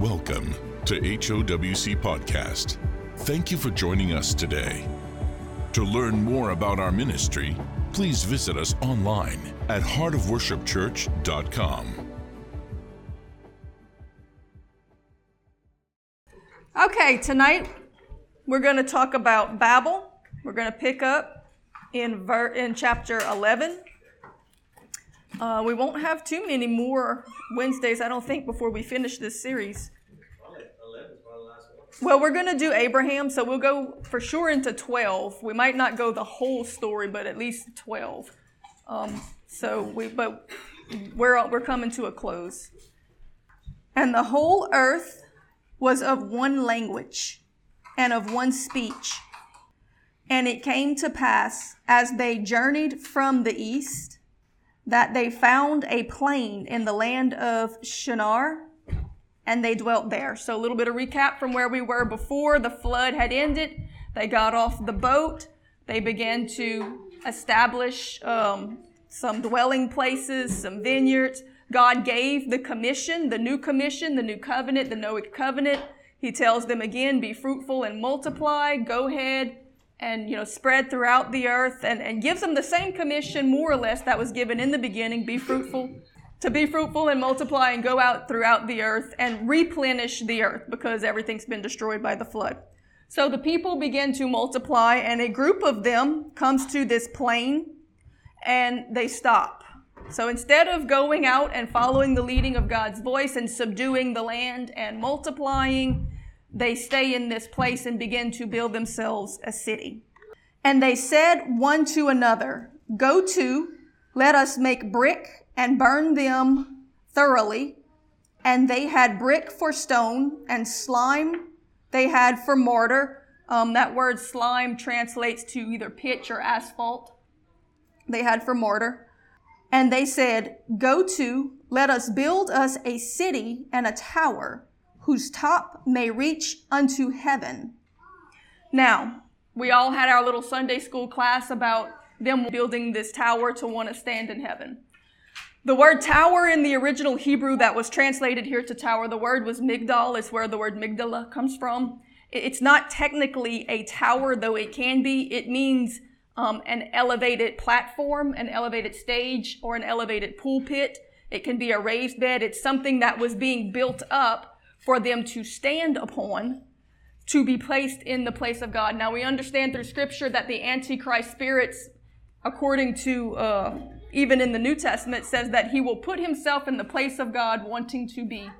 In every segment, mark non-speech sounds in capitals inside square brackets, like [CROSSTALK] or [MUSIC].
Welcome to HOWC Podcast. Thank you for joining us today. To learn more about our ministry, please visit us online at heartofworshipchurch.com. Okay, tonight we're going to talk about Babel. We're going to pick up in ver- in chapter 11. Uh, we won't have too many more Wednesdays, I don't think, before we finish this series. Well, we're going to do Abraham, so we'll go for sure into 12. We might not go the whole story, but at least 12. Um, so we, but we're we're coming to a close. And the whole earth was of one language and of one speech. And it came to pass as they journeyed from the east that they found a plain in the land of Shinar and they dwelt there. So, a little bit of recap from where we were before the flood had ended. They got off the boat, they began to establish um, some dwelling places, some vineyards. God gave the commission, the new commission, the new covenant, the Noahic covenant. He tells them again, be fruitful and multiply. Go ahead and you know spread throughout the earth and, and gives them the same commission more or less that was given in the beginning be fruitful to be fruitful and multiply and go out throughout the earth and replenish the earth because everything's been destroyed by the flood so the people begin to multiply and a group of them comes to this plain and they stop so instead of going out and following the leading of god's voice and subduing the land and multiplying they stay in this place and begin to build themselves a city. And they said one to another, Go to, let us make brick and burn them thoroughly. And they had brick for stone and slime they had for mortar. Um, that word slime translates to either pitch or asphalt. They had for mortar. And they said, Go to, let us build us a city and a tower whose top may reach unto heaven. Now, we all had our little Sunday school class about them building this tower to want to stand in heaven. The word tower in the original Hebrew that was translated here to tower, the word was migdal. It's where the word migdala comes from. It's not technically a tower, though it can be. It means um, an elevated platform, an elevated stage, or an elevated pulpit. It can be a raised bed. It's something that was being built up for them to stand upon to be placed in the place of God. Now we understand through scripture that the Antichrist spirits, according to uh, even in the New Testament, says that he will put himself in the place of God, wanting to be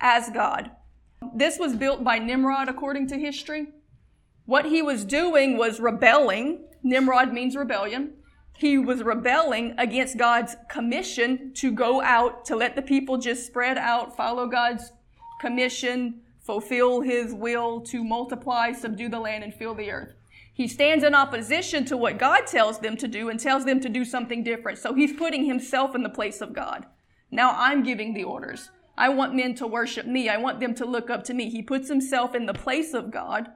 as God. This was built by Nimrod, according to history. What he was doing was rebelling. Nimrod means rebellion. He was rebelling against God's commission to go out, to let the people just spread out, follow God's commission, fulfill his will to multiply, subdue the land, and fill the earth. He stands in opposition to what God tells them to do and tells them to do something different. So he's putting himself in the place of God. Now I'm giving the orders. I want men to worship me. I want them to look up to me. He puts himself in the place of God,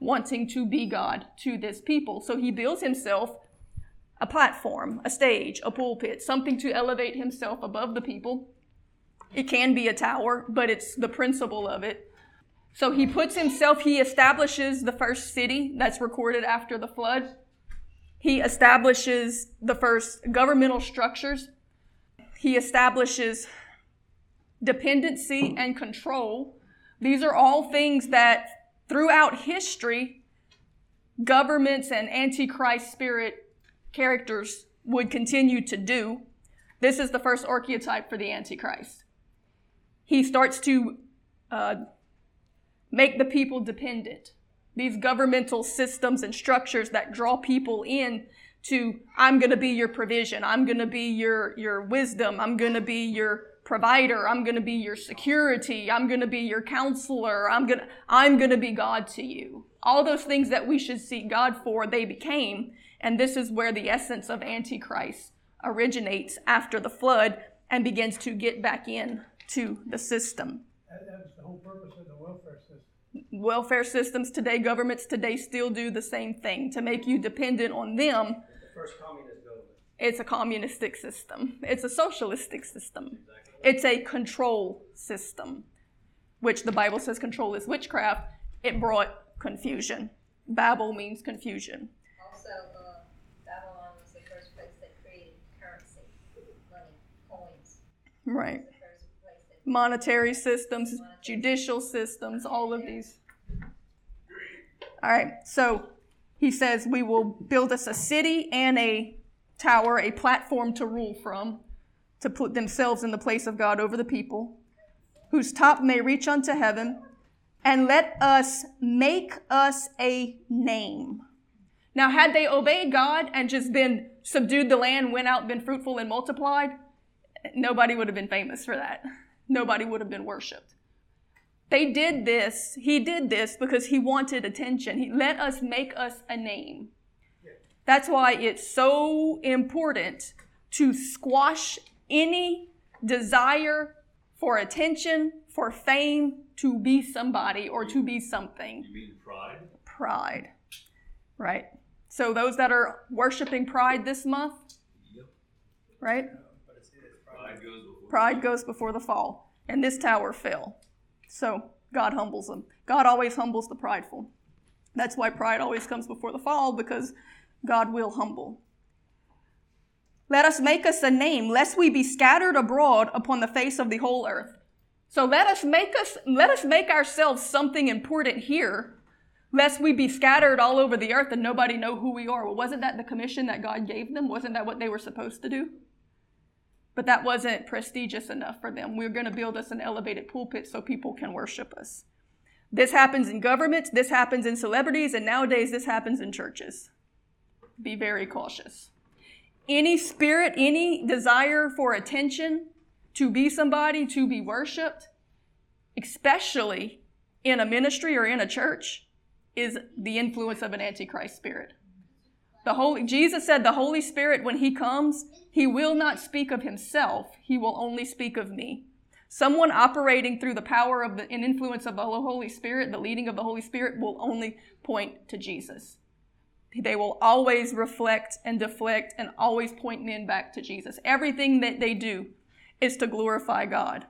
wanting to be God to this people. So he builds himself a platform, a stage, a pulpit, something to elevate himself above the people it can be a tower, but it's the principle of it. So he puts himself, he establishes the first city that's recorded after the flood. He establishes the first governmental structures. He establishes dependency and control. These are all things that throughout history, governments and antichrist spirit characters would continue to do. This is the first archetype for the antichrist he starts to uh, make the people dependent. These governmental systems and structures that draw people in to, I'm going to be your provision. I'm going to be your, your wisdom. I'm going to be your provider. I'm going to be your security. I'm going to be your counselor. I'm going to, I'm going to be God to you. All those things that we should seek God for, they became. And this is where the essence of Antichrist originates after the flood and begins to get back in to the system. The whole purpose of the welfare systems today, governments today still do the same thing to make you dependent on them. First communist government. It's a communistic system. It's a socialistic system. Exactly. It's a control system. which the Bible says control is witchcraft, it brought confusion. Babel means confusion. Also, uh, Babylon was the first place that created currency, money, coins. Right. The first place that Monetary systems, judicial systems, all of these. All right, so he says, We will build us a city and a tower, a platform to rule from, to put themselves in the place of God over the people, whose top may reach unto heaven, and let us make us a name. Now, had they obeyed God and just been subdued the land, went out, been fruitful, and multiplied, nobody would have been famous for that. Nobody would have been worshiped. They did this, he did this because he wanted attention. He let us make us a name. That's why it's so important to squash any desire for attention, for fame, to be somebody or to be something. You mean pride? Pride. Right? So, those that are worshiping pride this month, Yep. right? Pride goes before. Pride goes before the fall. And this tower fell. So God humbles them. God always humbles the prideful. That's why pride always comes before the fall, because God will humble. Let us make us a name, lest we be scattered abroad upon the face of the whole earth. So let us make us let us make ourselves something important here, lest we be scattered all over the earth and nobody know who we are. Well, wasn't that the commission that God gave them? Wasn't that what they were supposed to do? But that wasn't prestigious enough for them. We're going to build us an elevated pulpit so people can worship us. This happens in governments, this happens in celebrities, and nowadays this happens in churches. Be very cautious. Any spirit, any desire for attention, to be somebody, to be worshiped, especially in a ministry or in a church, is the influence of an antichrist spirit. The Holy, Jesus said, the Holy Spirit, when He comes, He will not speak of Himself. He will only speak of me. Someone operating through the power of the and influence of the Holy Spirit, the leading of the Holy Spirit, will only point to Jesus. They will always reflect and deflect and always point men back to Jesus. Everything that they do is to glorify God.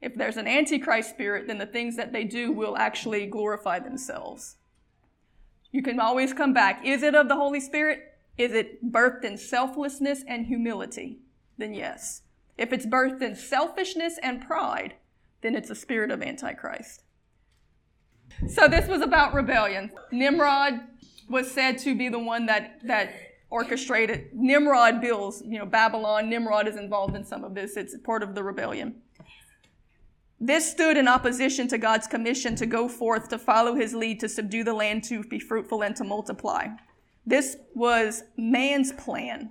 If there's an antichrist spirit, then the things that they do will actually glorify themselves. You can always come back. Is it of the Holy Spirit? Is it birthed in selflessness and humility? Then yes. If it's birthed in selfishness and pride, then it's a spirit of Antichrist. So this was about rebellion. Nimrod was said to be the one that, that orchestrated. Nimrod builds, you know, Babylon. Nimrod is involved in some of this. It's part of the rebellion. This stood in opposition to God's commission to go forth to follow his lead to subdue the land, to be fruitful, and to multiply. This was man's plan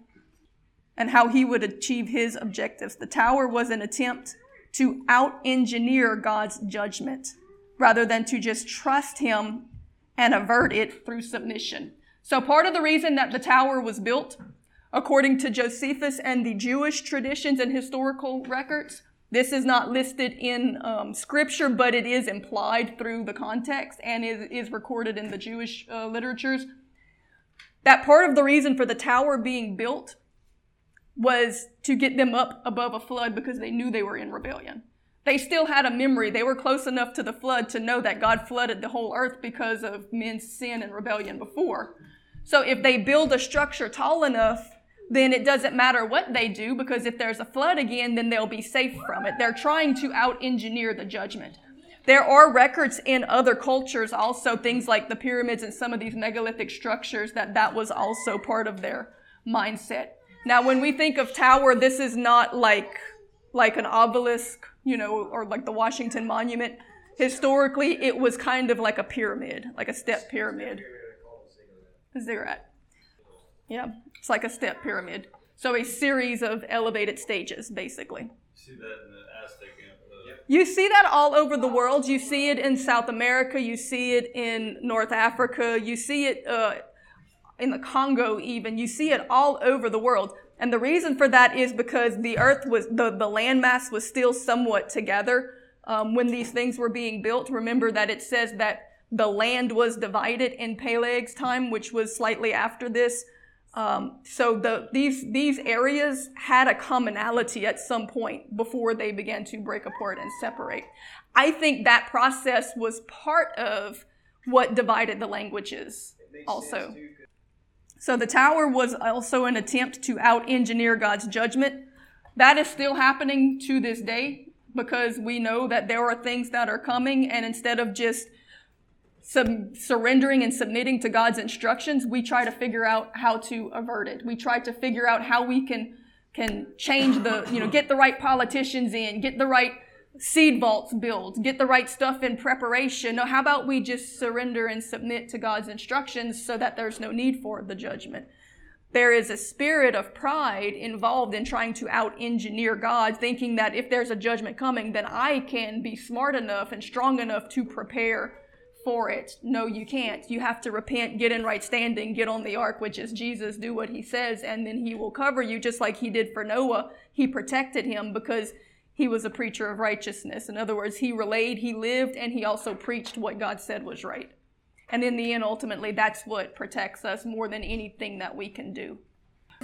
and how he would achieve his objectives. The tower was an attempt to out engineer God's judgment rather than to just trust him and avert it through submission. So, part of the reason that the tower was built, according to Josephus and the Jewish traditions and historical records, this is not listed in um, scripture, but it is implied through the context and is, is recorded in the Jewish uh, literatures. That part of the reason for the tower being built was to get them up above a flood because they knew they were in rebellion. They still had a memory. They were close enough to the flood to know that God flooded the whole earth because of men's sin and rebellion before. So if they build a structure tall enough, then it doesn't matter what they do because if there's a flood again, then they'll be safe from it. They're trying to out engineer the judgment. There are records in other cultures also, things like the pyramids and some of these megalithic structures, that that was also part of their mindset. Now, when we think of tower, this is not like, like an obelisk, you know, or like the Washington Monument. Historically, it was kind of like a pyramid, like a step pyramid. A ziggurat. Yeah, it's like a step pyramid. So a series of elevated stages, basically. See that in the Aztec You see that all over the world. You see it in South America. You see it in North Africa. You see it uh, in the Congo, even. You see it all over the world. And the reason for that is because the earth was, the, the landmass was still somewhat together um, when these things were being built. Remember that it says that the land was divided in Peleg's time, which was slightly after this. Um, so the, these, these areas had a commonality at some point before they began to break apart and separate. I think that process was part of what divided the languages also. So the tower was also an attempt to out engineer God's judgment. That is still happening to this day because we know that there are things that are coming, and instead of just sub- surrendering and submitting to God's instructions, we try to figure out how to avert it. We try to figure out how we can can change the, you know, get the right politicians in, get the right seed vaults built, get the right stuff in preparation. No, how about we just surrender and submit to God's instructions so that there's no need for the judgment? There is a spirit of pride involved in trying to out engineer God, thinking that if there's a judgment coming, then I can be smart enough and strong enough to prepare for it. No, you can't. You have to repent, get in right standing, get on the ark, which is Jesus, do what he says, and then he will cover you just like he did for Noah. He protected him because he was a preacher of righteousness. In other words, he relayed, he lived, and he also preached what God said was right. And in the end, ultimately, that's what protects us more than anything that we can do.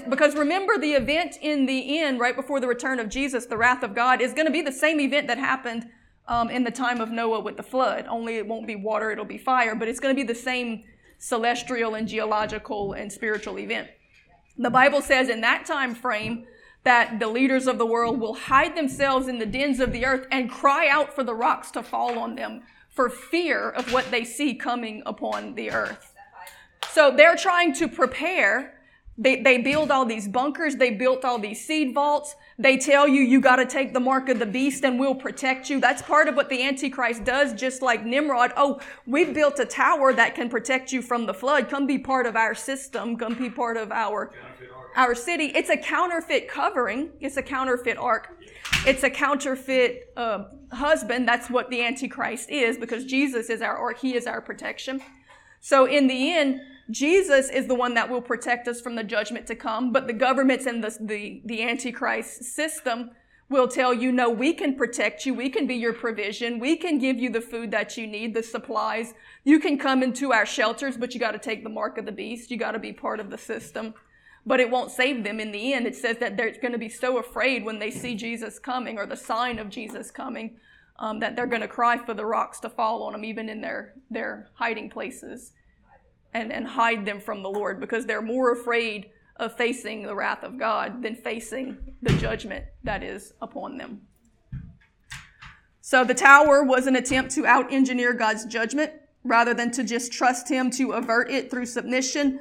Because remember, the event in the end, right before the return of Jesus, the wrath of God, is going to be the same event that happened um, in the time of Noah with the flood. Only it won't be water, it'll be fire, but it's going to be the same celestial and geological and spiritual event. The Bible says in that time frame that the leaders of the world will hide themselves in the dens of the earth and cry out for the rocks to fall on them for fear of what they see coming upon the earth. So they're trying to prepare they, they build all these bunkers. They built all these seed vaults. They tell you, you got to take the mark of the beast and we'll protect you. That's part of what the Antichrist does, just like Nimrod. Oh, we've built a tower that can protect you from the flood. Come be part of our system. Come be part of our, our city. It's a counterfeit covering. It's a counterfeit ark. It's a counterfeit uh, husband. That's what the Antichrist is because Jesus is our ark. He is our protection. So in the end, Jesus is the one that will protect us from the judgment to come, but the governments and the, the, the Antichrist system will tell you, no, we can protect you. We can be your provision. We can give you the food that you need, the supplies. You can come into our shelters, but you got to take the mark of the beast. You got to be part of the system. But it won't save them in the end. It says that they're going to be so afraid when they see Jesus coming or the sign of Jesus coming um, that they're going to cry for the rocks to fall on them, even in their, their hiding places and, and hide them from the Lord because they're more afraid of facing the wrath of God than facing the judgment that is upon them. So the tower was an attempt to out engineer God's judgment rather than to just trust Him to avert it through submission.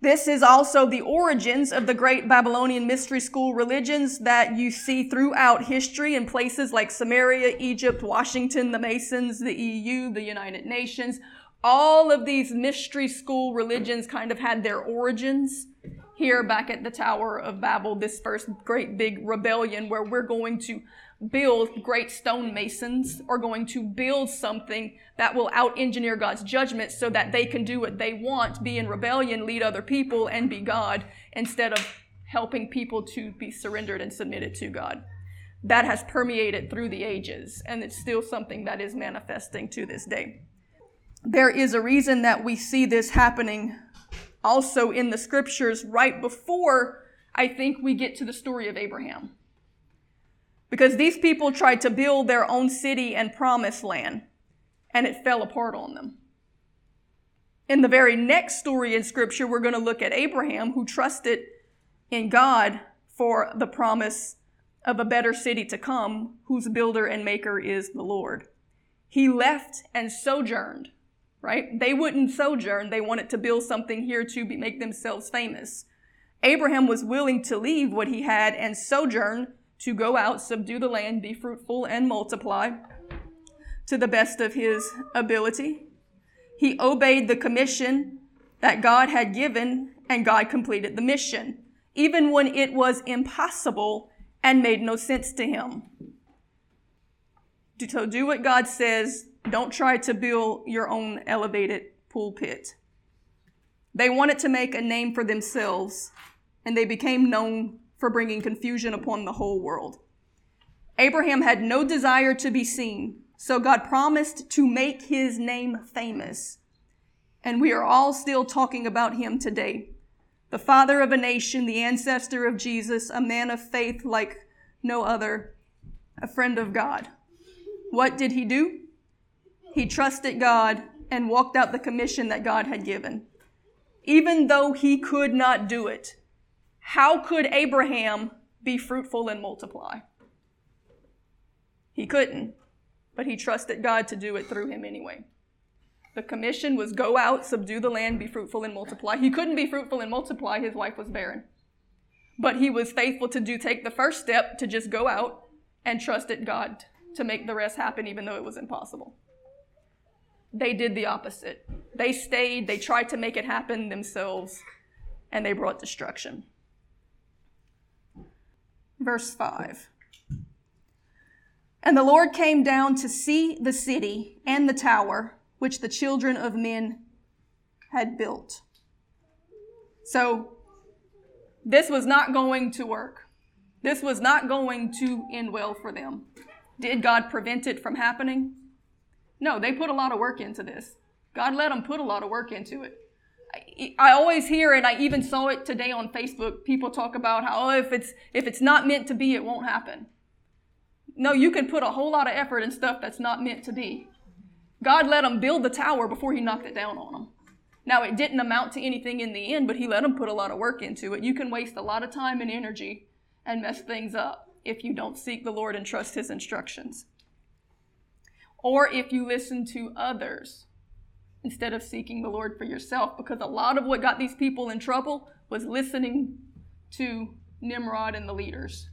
This is also the origins of the great Babylonian mystery school religions that you see throughout history in places like Samaria, Egypt, Washington, the Masons, the EU, the United Nations, all of these mystery school religions kind of had their origins here back at the Tower of Babel, this first great big rebellion where we're going to build great stonemasons are going to build something that will out engineer God's judgment so that they can do what they want, be in rebellion, lead other people, and be God instead of helping people to be surrendered and submitted to God. That has permeated through the ages, and it's still something that is manifesting to this day there is a reason that we see this happening also in the scriptures right before I think we get to the story of Abraham. Because these people tried to build their own city and promised land, and it fell apart on them. In the very next story in scripture, we're going to look at Abraham who trusted in God for the promise of a better city to come, whose builder and maker is the Lord. He left and sojourned right? They wouldn't sojourn. They wanted to build something here to be, make themselves famous. Abraham was willing to leave what he had and sojourn to go out, subdue the land, be fruitful, and multiply to the best of his ability. He obeyed the commission that God had given, and God completed the mission, even when it was impossible and made no sense to him. So do what God says, don't try to build your own elevated pulpit. They wanted to make a name for themselves, and they became known for bringing confusion upon the whole world. Abraham had no desire to be seen, so God promised to make his name famous. And we are all still talking about him today the father of a nation, the ancestor of Jesus, a man of faith like no other, a friend of God. What did he do? He trusted God and walked out the commission that God had given. Even though he could not do it, how could Abraham be fruitful and multiply? He couldn't, but he trusted God to do it through him anyway. The commission was go out, subdue the land, be fruitful and multiply. He couldn't be fruitful and multiply, his wife was barren. But he was faithful to do take the first step to just go out and trusted God to make the rest happen even though it was impossible. They did the opposite. They stayed, they tried to make it happen themselves, and they brought destruction. Verse 5. And the Lord came down to see the city and the tower which the children of men had built. So, this was not going to work. This was not going to end well for them. Did God prevent it from happening? No, they put a lot of work into this. God let them put a lot of work into it. I, always hear, and I even saw it today on Facebook. People talk about how oh, if it's if it's not meant to be, it won't happen. No, you can put a whole lot of effort in stuff that's not meant to be. God let them build the tower before He knocked it down on them. Now, it didn't amount to anything in the end, but He let them put a lot of work into it. You can waste a lot of time and energy and mess things up if you don't seek the Lord and trust His instructions. Or if you listen to others instead of seeking the Lord for yourself, because a lot of what got these people in trouble was listening to Nimrod and the leaders.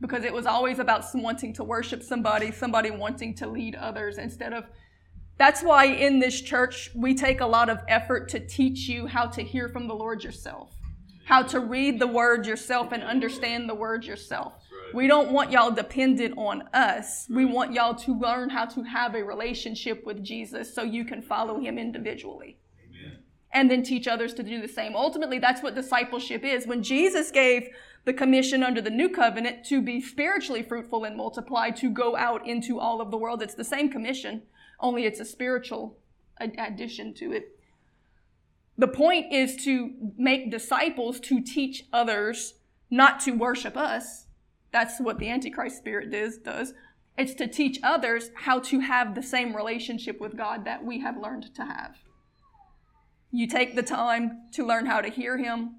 Because it was always about wanting to worship somebody, somebody wanting to lead others instead of that's why in this church, we take a lot of effort to teach you how to hear from the Lord yourself, how to read the word yourself and understand the word yourself. We don't want y'all dependent on us. We want y'all to learn how to have a relationship with Jesus so you can follow him individually. Amen. And then teach others to do the same. Ultimately, that's what discipleship is. When Jesus gave the commission under the new covenant to be spiritually fruitful and multiply, to go out into all of the world, it's the same commission only it's a spiritual addition to it. The point is to make disciples to teach others not to worship us. That's what the Antichrist spirit does, does. It's to teach others how to have the same relationship with God that we have learned to have. You take the time to learn how to hear Him,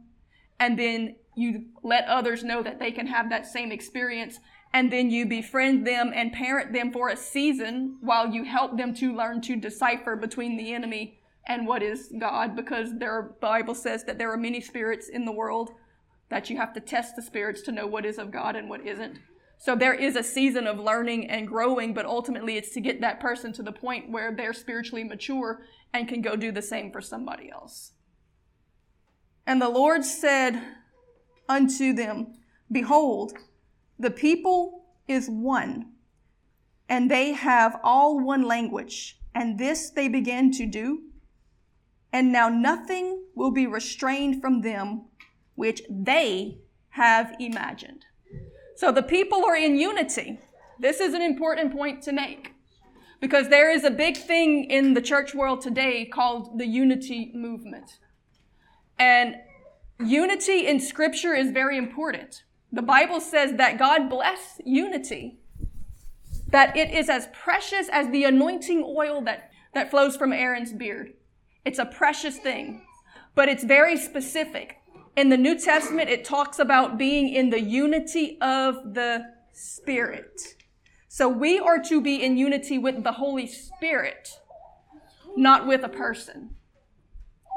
and then you let others know that they can have that same experience and then you befriend them and parent them for a season while you help them to learn to decipher between the enemy and what is God because their Bible says that there are many spirits in the world that you have to test the spirits to know what is of God and what isn't. So there is a season of learning and growing, but ultimately it's to get that person to the point where they're spiritually mature and can go do the same for somebody else. And the Lord said unto them, Behold, the people is one, and they have all one language, and this they began to do. And now nothing will be restrained from them which they have imagined. So the people are in unity. This is an important point to make because there is a big thing in the church world today called the unity movement. And unity in scripture is very important. The Bible says that God bless unity, that it is as precious as the anointing oil that, that flows from Aaron's beard. It's a precious thing, but it's very specific. In the New Testament, it talks about being in the unity of the Spirit. So we are to be in unity with the Holy Spirit, not with a person.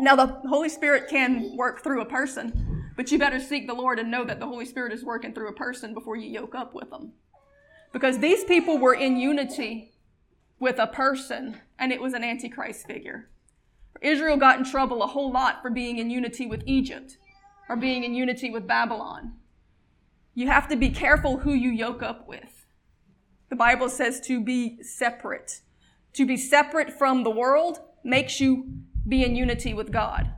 Now, the Holy Spirit can work through a person, but you better seek the Lord and know that the Holy Spirit is working through a person before you yoke up with them. Because these people were in unity with a person, and it was an Antichrist figure. Israel got in trouble a whole lot for being in unity with Egypt or being in unity with Babylon. You have to be careful who you yoke up with. The Bible says to be separate. To be separate from the world makes you be in unity with God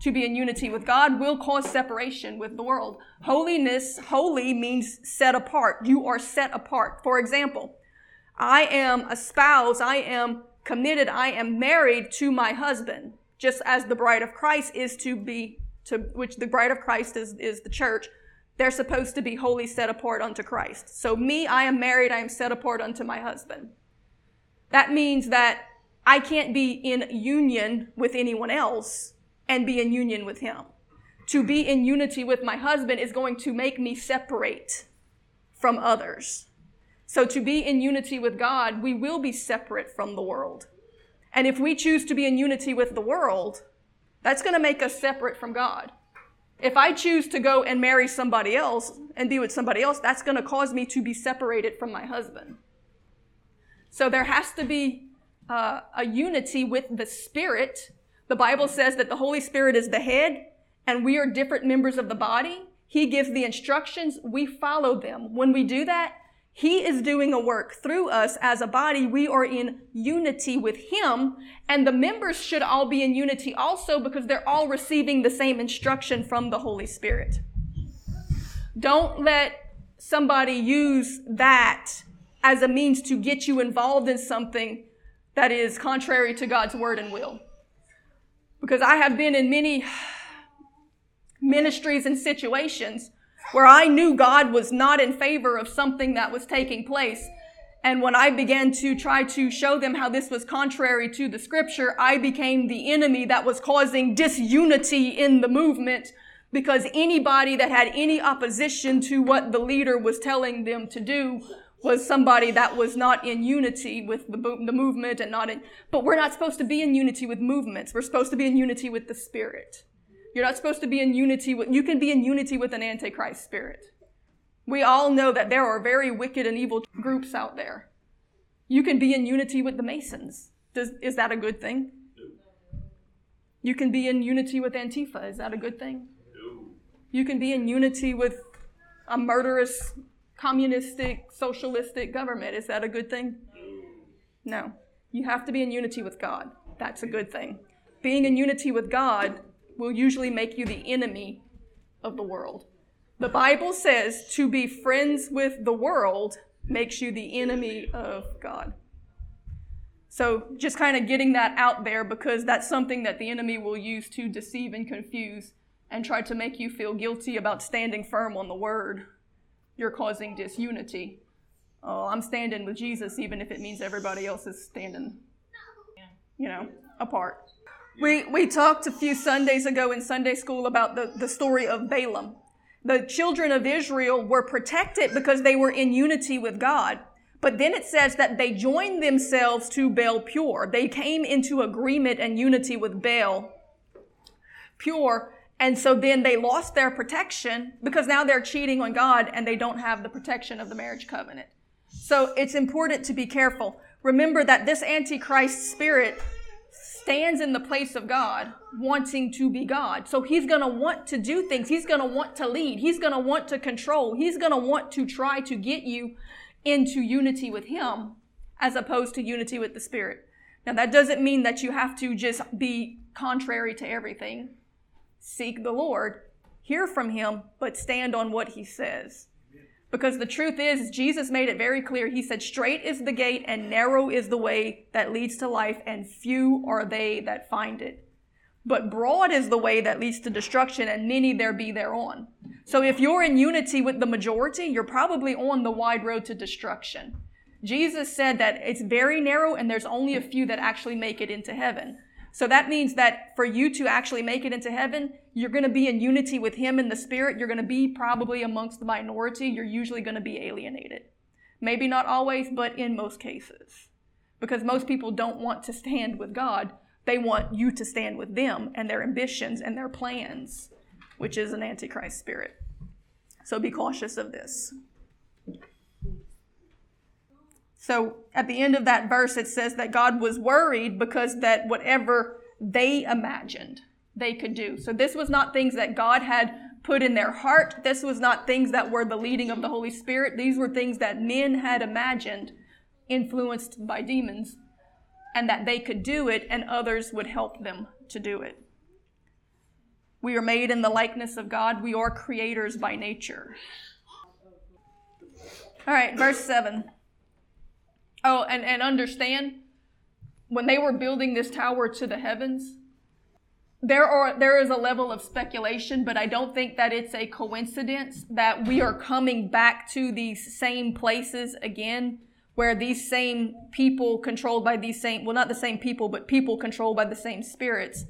to be in unity with God will cause separation with the world. Holiness, holy means set apart. You are set apart. For example, I am a spouse, I am committed, I am married to my husband, just as the bride of Christ is to be to which the bride of Christ is, is the church, they're supposed to be wholly set apart unto Christ. So me, I am married, I am set apart unto my husband. That means that I can't be in union with anyone else and be in union with him. To be in unity with my husband is going to make me separate from others. So to be in unity with God, we will be separate from the world. And if we choose to be in unity with the world, that's going to make us separate from God. If I choose to go and marry somebody else and be with somebody else, that's going to cause me to be separated from my husband. So there has to be uh, a unity with the Spirit. The Bible says that the Holy Spirit is the head and we are different members of the body. He gives the instructions, we follow them. When we do that, he is doing a work through us as a body. We are in unity with Him. And the members should all be in unity also because they're all receiving the same instruction from the Holy Spirit. Don't let somebody use that as a means to get you involved in something that is contrary to God's word and will. Because I have been in many [SIGHS] ministries and situations where I knew God was not in favor of something that was taking place. And when I began to try to show them how this was contrary to the scripture, I became the enemy that was causing disunity in the movement because anybody that had any opposition to what the leader was telling them to do was somebody that was not in unity with the, the movement and not in, but we're not supposed to be in unity with movements. We're supposed to be in unity with the spirit. You're not supposed to be in unity with, you can be in unity with an antichrist spirit. We all know that there are very wicked and evil groups out there. You can be in unity with the Masons. Does, is that a good thing? You can be in unity with Antifa. Is that a good thing? No. You can be in unity with a murderous, communistic, socialistic government. Is that a good thing? No. You have to be in unity with God. That's a good thing. Being in unity with God will usually make you the enemy of the world. The Bible says to be friends with the world makes you the enemy of God. So just kind of getting that out there because that's something that the enemy will use to deceive and confuse and try to make you feel guilty about standing firm on the word. You're causing disunity. Oh, I'm standing with Jesus even if it means everybody else is standing, you know, apart. We, we talked a few Sundays ago in Sunday school about the, the story of Balaam. The children of Israel were protected because they were in unity with God. But then it says that they joined themselves to Baal Peor. They came into agreement and unity with Baal Peor. And so then they lost their protection because now they're cheating on God and they don't have the protection of the marriage covenant. So it's important to be careful. Remember that this Antichrist spirit stands in the place of God, wanting to be God. So he's going to want to do things. He's going to want to lead. He's going to want to control. He's going to want to try to get you into unity with him as opposed to unity with the Spirit. Now, that doesn't mean that you have to just be contrary to everything. Seek the Lord, hear from him, but stand on what he says. Because the truth is, Jesus made it very clear. He said, Straight is the gate and narrow is the way that leads to life, and few are they that find it. But broad is the way that leads to destruction, and many there be thereon. So if you're in unity with the majority, you're probably on the wide road to destruction. Jesus said that it's very narrow and there's only a few that actually make it into heaven. So that means that for you to actually make it into heaven, you're going to be in unity with Him in the Spirit. You're going to be probably amongst the minority. You're usually going to be alienated. Maybe not always, but in most cases. Because most people don't want to stand with God. They want you to stand with them and their ambitions and their plans, which is an antichrist spirit. So be cautious of this. So at the end of that verse, it says that God was worried because that whatever they imagined they could do. So this was not things that God had put in their heart. This was not things that were the leading of the Holy Spirit. These were things that men had imagined, influenced by demons, and that they could do it and others would help them to do it. We are made in the likeness of God. We are creators by nature. All right, verse 7. Oh, and, and understand when they were building this tower to the heavens, there are there is a level of speculation, but I don't think that it's a coincidence that we are coming back to these same places again, where these same people controlled by these same well not the same people, but people controlled by the same spirits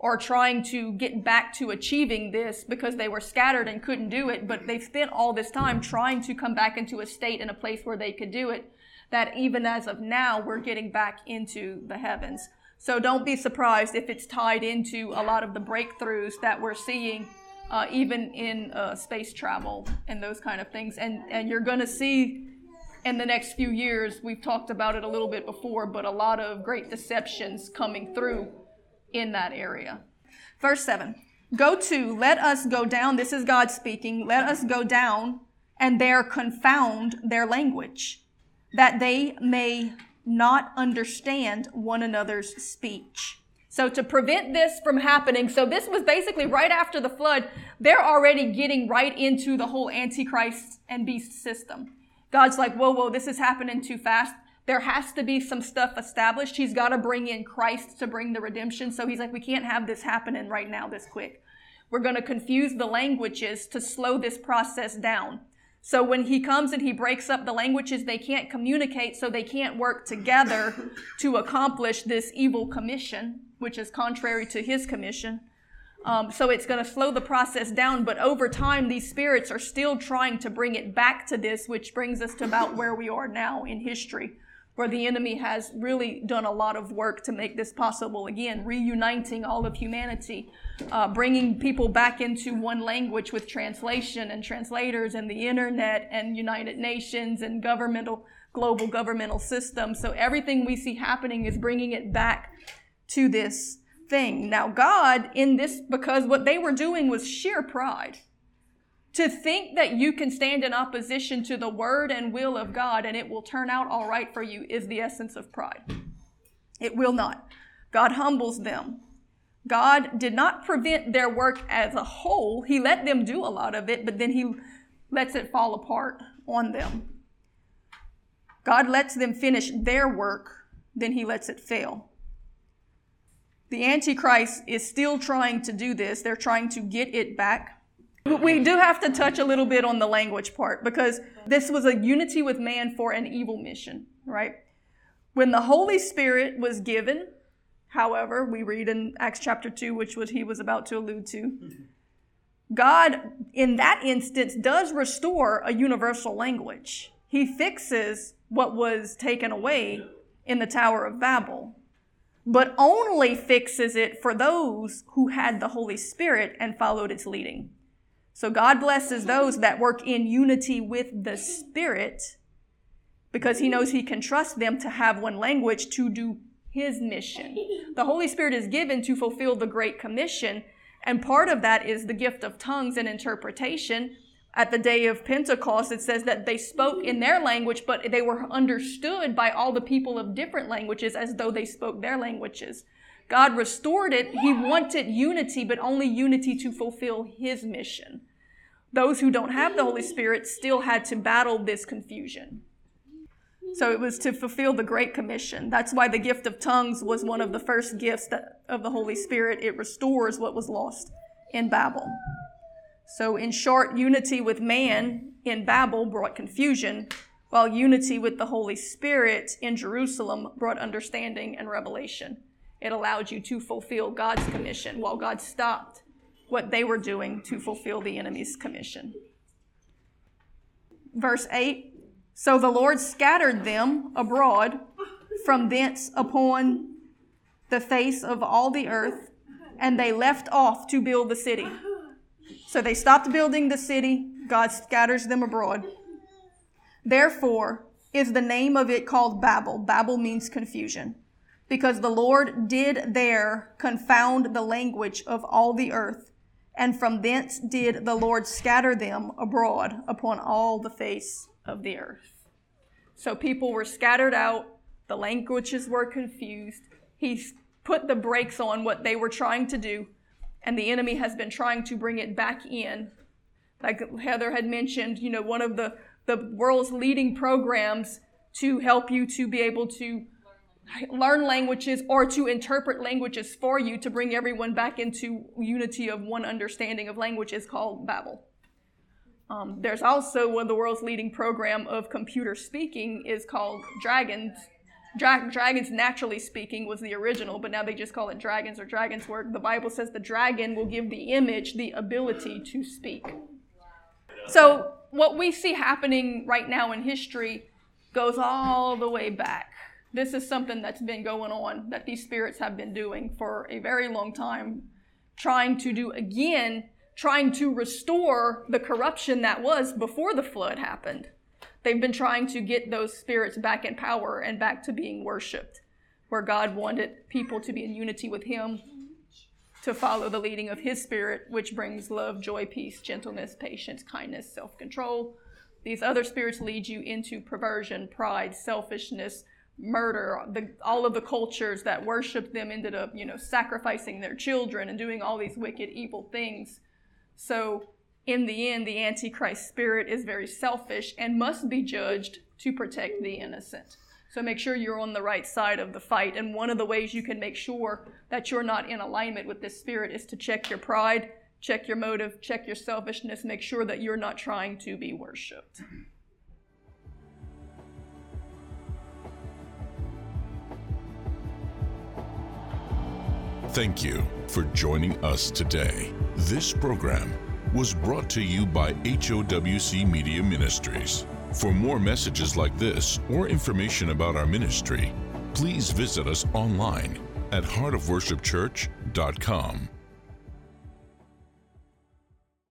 are trying to get back to achieving this because they were scattered and couldn't do it, but they've spent all this time trying to come back into a state and a place where they could do it. That even as of now, we're getting back into the heavens. So don't be surprised if it's tied into a lot of the breakthroughs that we're seeing, uh, even in uh, space travel and those kind of things. And, and you're going to see in the next few years, we've talked about it a little bit before, but a lot of great deceptions coming through in that area. Verse 7 Go to, let us go down. This is God speaking. Let us go down and there confound their language, that they may not understand one another's speech. So to prevent this from happening, so this was basically right after the flood, they're already getting right into the whole Antichrist and beast system. God's like, whoa, whoa, this is happening too fast. There has to be some stuff established. He's got to bring in Christ to bring the redemption. So he's like, we can't have this happening right now this quick. We're going to confuse the languages to slow this process down. So when he comes and he breaks up the languages, they can't communicate, so they can't work together to accomplish this evil commission, which is contrary to his commission. Um, so it's going to slow the process down, but over time, these spirits are still trying to bring it back to this, which brings us to about where we are now in history where the enemy has really done a lot of work to make this possible. Again, reuniting all of humanity, uh, bringing people back into one language with translation and translators and the internet and United Nations and governmental, global governmental systems. So everything we see happening is bringing it back to this thing. Now, God, in this, because what they were doing was sheer pride. To think that you can stand in opposition to the word and will of God and it will turn out all right for you is the essence of pride. It will not. God humbles them. God did not prevent their work as a whole. He let them do a lot of it, but then He lets it fall apart on them. God lets them finish their work, then He lets it fail. The Antichrist is still trying to do this. They're trying to get it back we do have to touch a little bit on the language part because this was a unity with man for an evil mission, right? When the Holy Spirit was given, however, we read in Acts chapter 2, which was he was about to allude to, mm-hmm. God, in that instance, does restore a universal language. He fixes what was taken away in the Tower of Babel, but only fixes it for those who had the Holy Spirit and followed its leading. So God blesses those that work in unity with the Spirit because He knows He can trust them to have one language to do His mission. [LAUGHS] The Holy Spirit is given to fulfill the Great Commission, and part of that is the gift of tongues and interpretation. At the day of Pentecost, it says that they spoke in their language, but they were understood by all the people of different languages as though they spoke their languages. God restored it. He wanted unity, but only unity to fulfill His mission those who don't have the Holy Spirit still had to battle this confusion. So it was to fulfill the Great Commission. That's why the gift of tongues was one of the first gifts of the Holy Spirit. It restores what was lost in Babel. So, in short, unity with man in Babel brought confusion, while unity with the Holy Spirit in Jerusalem brought understanding and revelation. It allowed you to fulfill God's commission while God stopped what they were doing to fulfill the enemy's commission. Verse 8 So the Lord scattered them abroad from thence upon the face of all the earth, and they left off to build the city. So they stopped building the city, God scatters them abroad. Therefore is the name of it called Babel. Babel means confusion. Because the Lord did there confound the language of all the earth and from thence did the Lord scatter them abroad upon all the face of the earth. So people were scattered out, the languages were confused. He put the brakes on what they were trying to do, and the enemy has been trying to bring it back in. Like Heather had mentioned, you know, one of the, the world's leading programs to help you to be able to learn languages or to interpret languages for you to bring everyone back into unity of one understanding of language is called Babbel. Um, there's also one of the world's leading program of computer speaking is called Dragons. Dra- Dragons Naturally Speaking was the original, but now they just call it Dragons or Dragons Work. The Bible says the dragon will give the image the ability to speak. So what we see happening right now in history goes all the way back. This is something that's been going on that these spirits have been doing for a very long time, trying to do again trying to restore the corruption that was before the flood happened. They've been trying to get those spirits back in power and back to being worshiped, where God wanted people to be in unity with Him, to follow the leading of His Spirit, which brings love, joy, peace, gentleness, patience, kindness, self control. These other spirits lead you into perversion, pride, selfishness, murder. The, all of the cultures that worshiped them ended up, you know, sacrificing their children and doing all these wicked, evil things so, in the end, the Antichrist spirit is very selfish and must be judged to protect the innocent. So, make sure you're on the right side of the fight. And one of the ways you can make sure that you're not in alignment with this spirit is to check your pride, check your motive, check your selfishness, make sure that you're not trying to be worshiped. Thank you for joining us today. This program was brought to you by HOWC Media Ministries. For more messages like this or information about our ministry, please visit us online at heartofworshipchurch.com.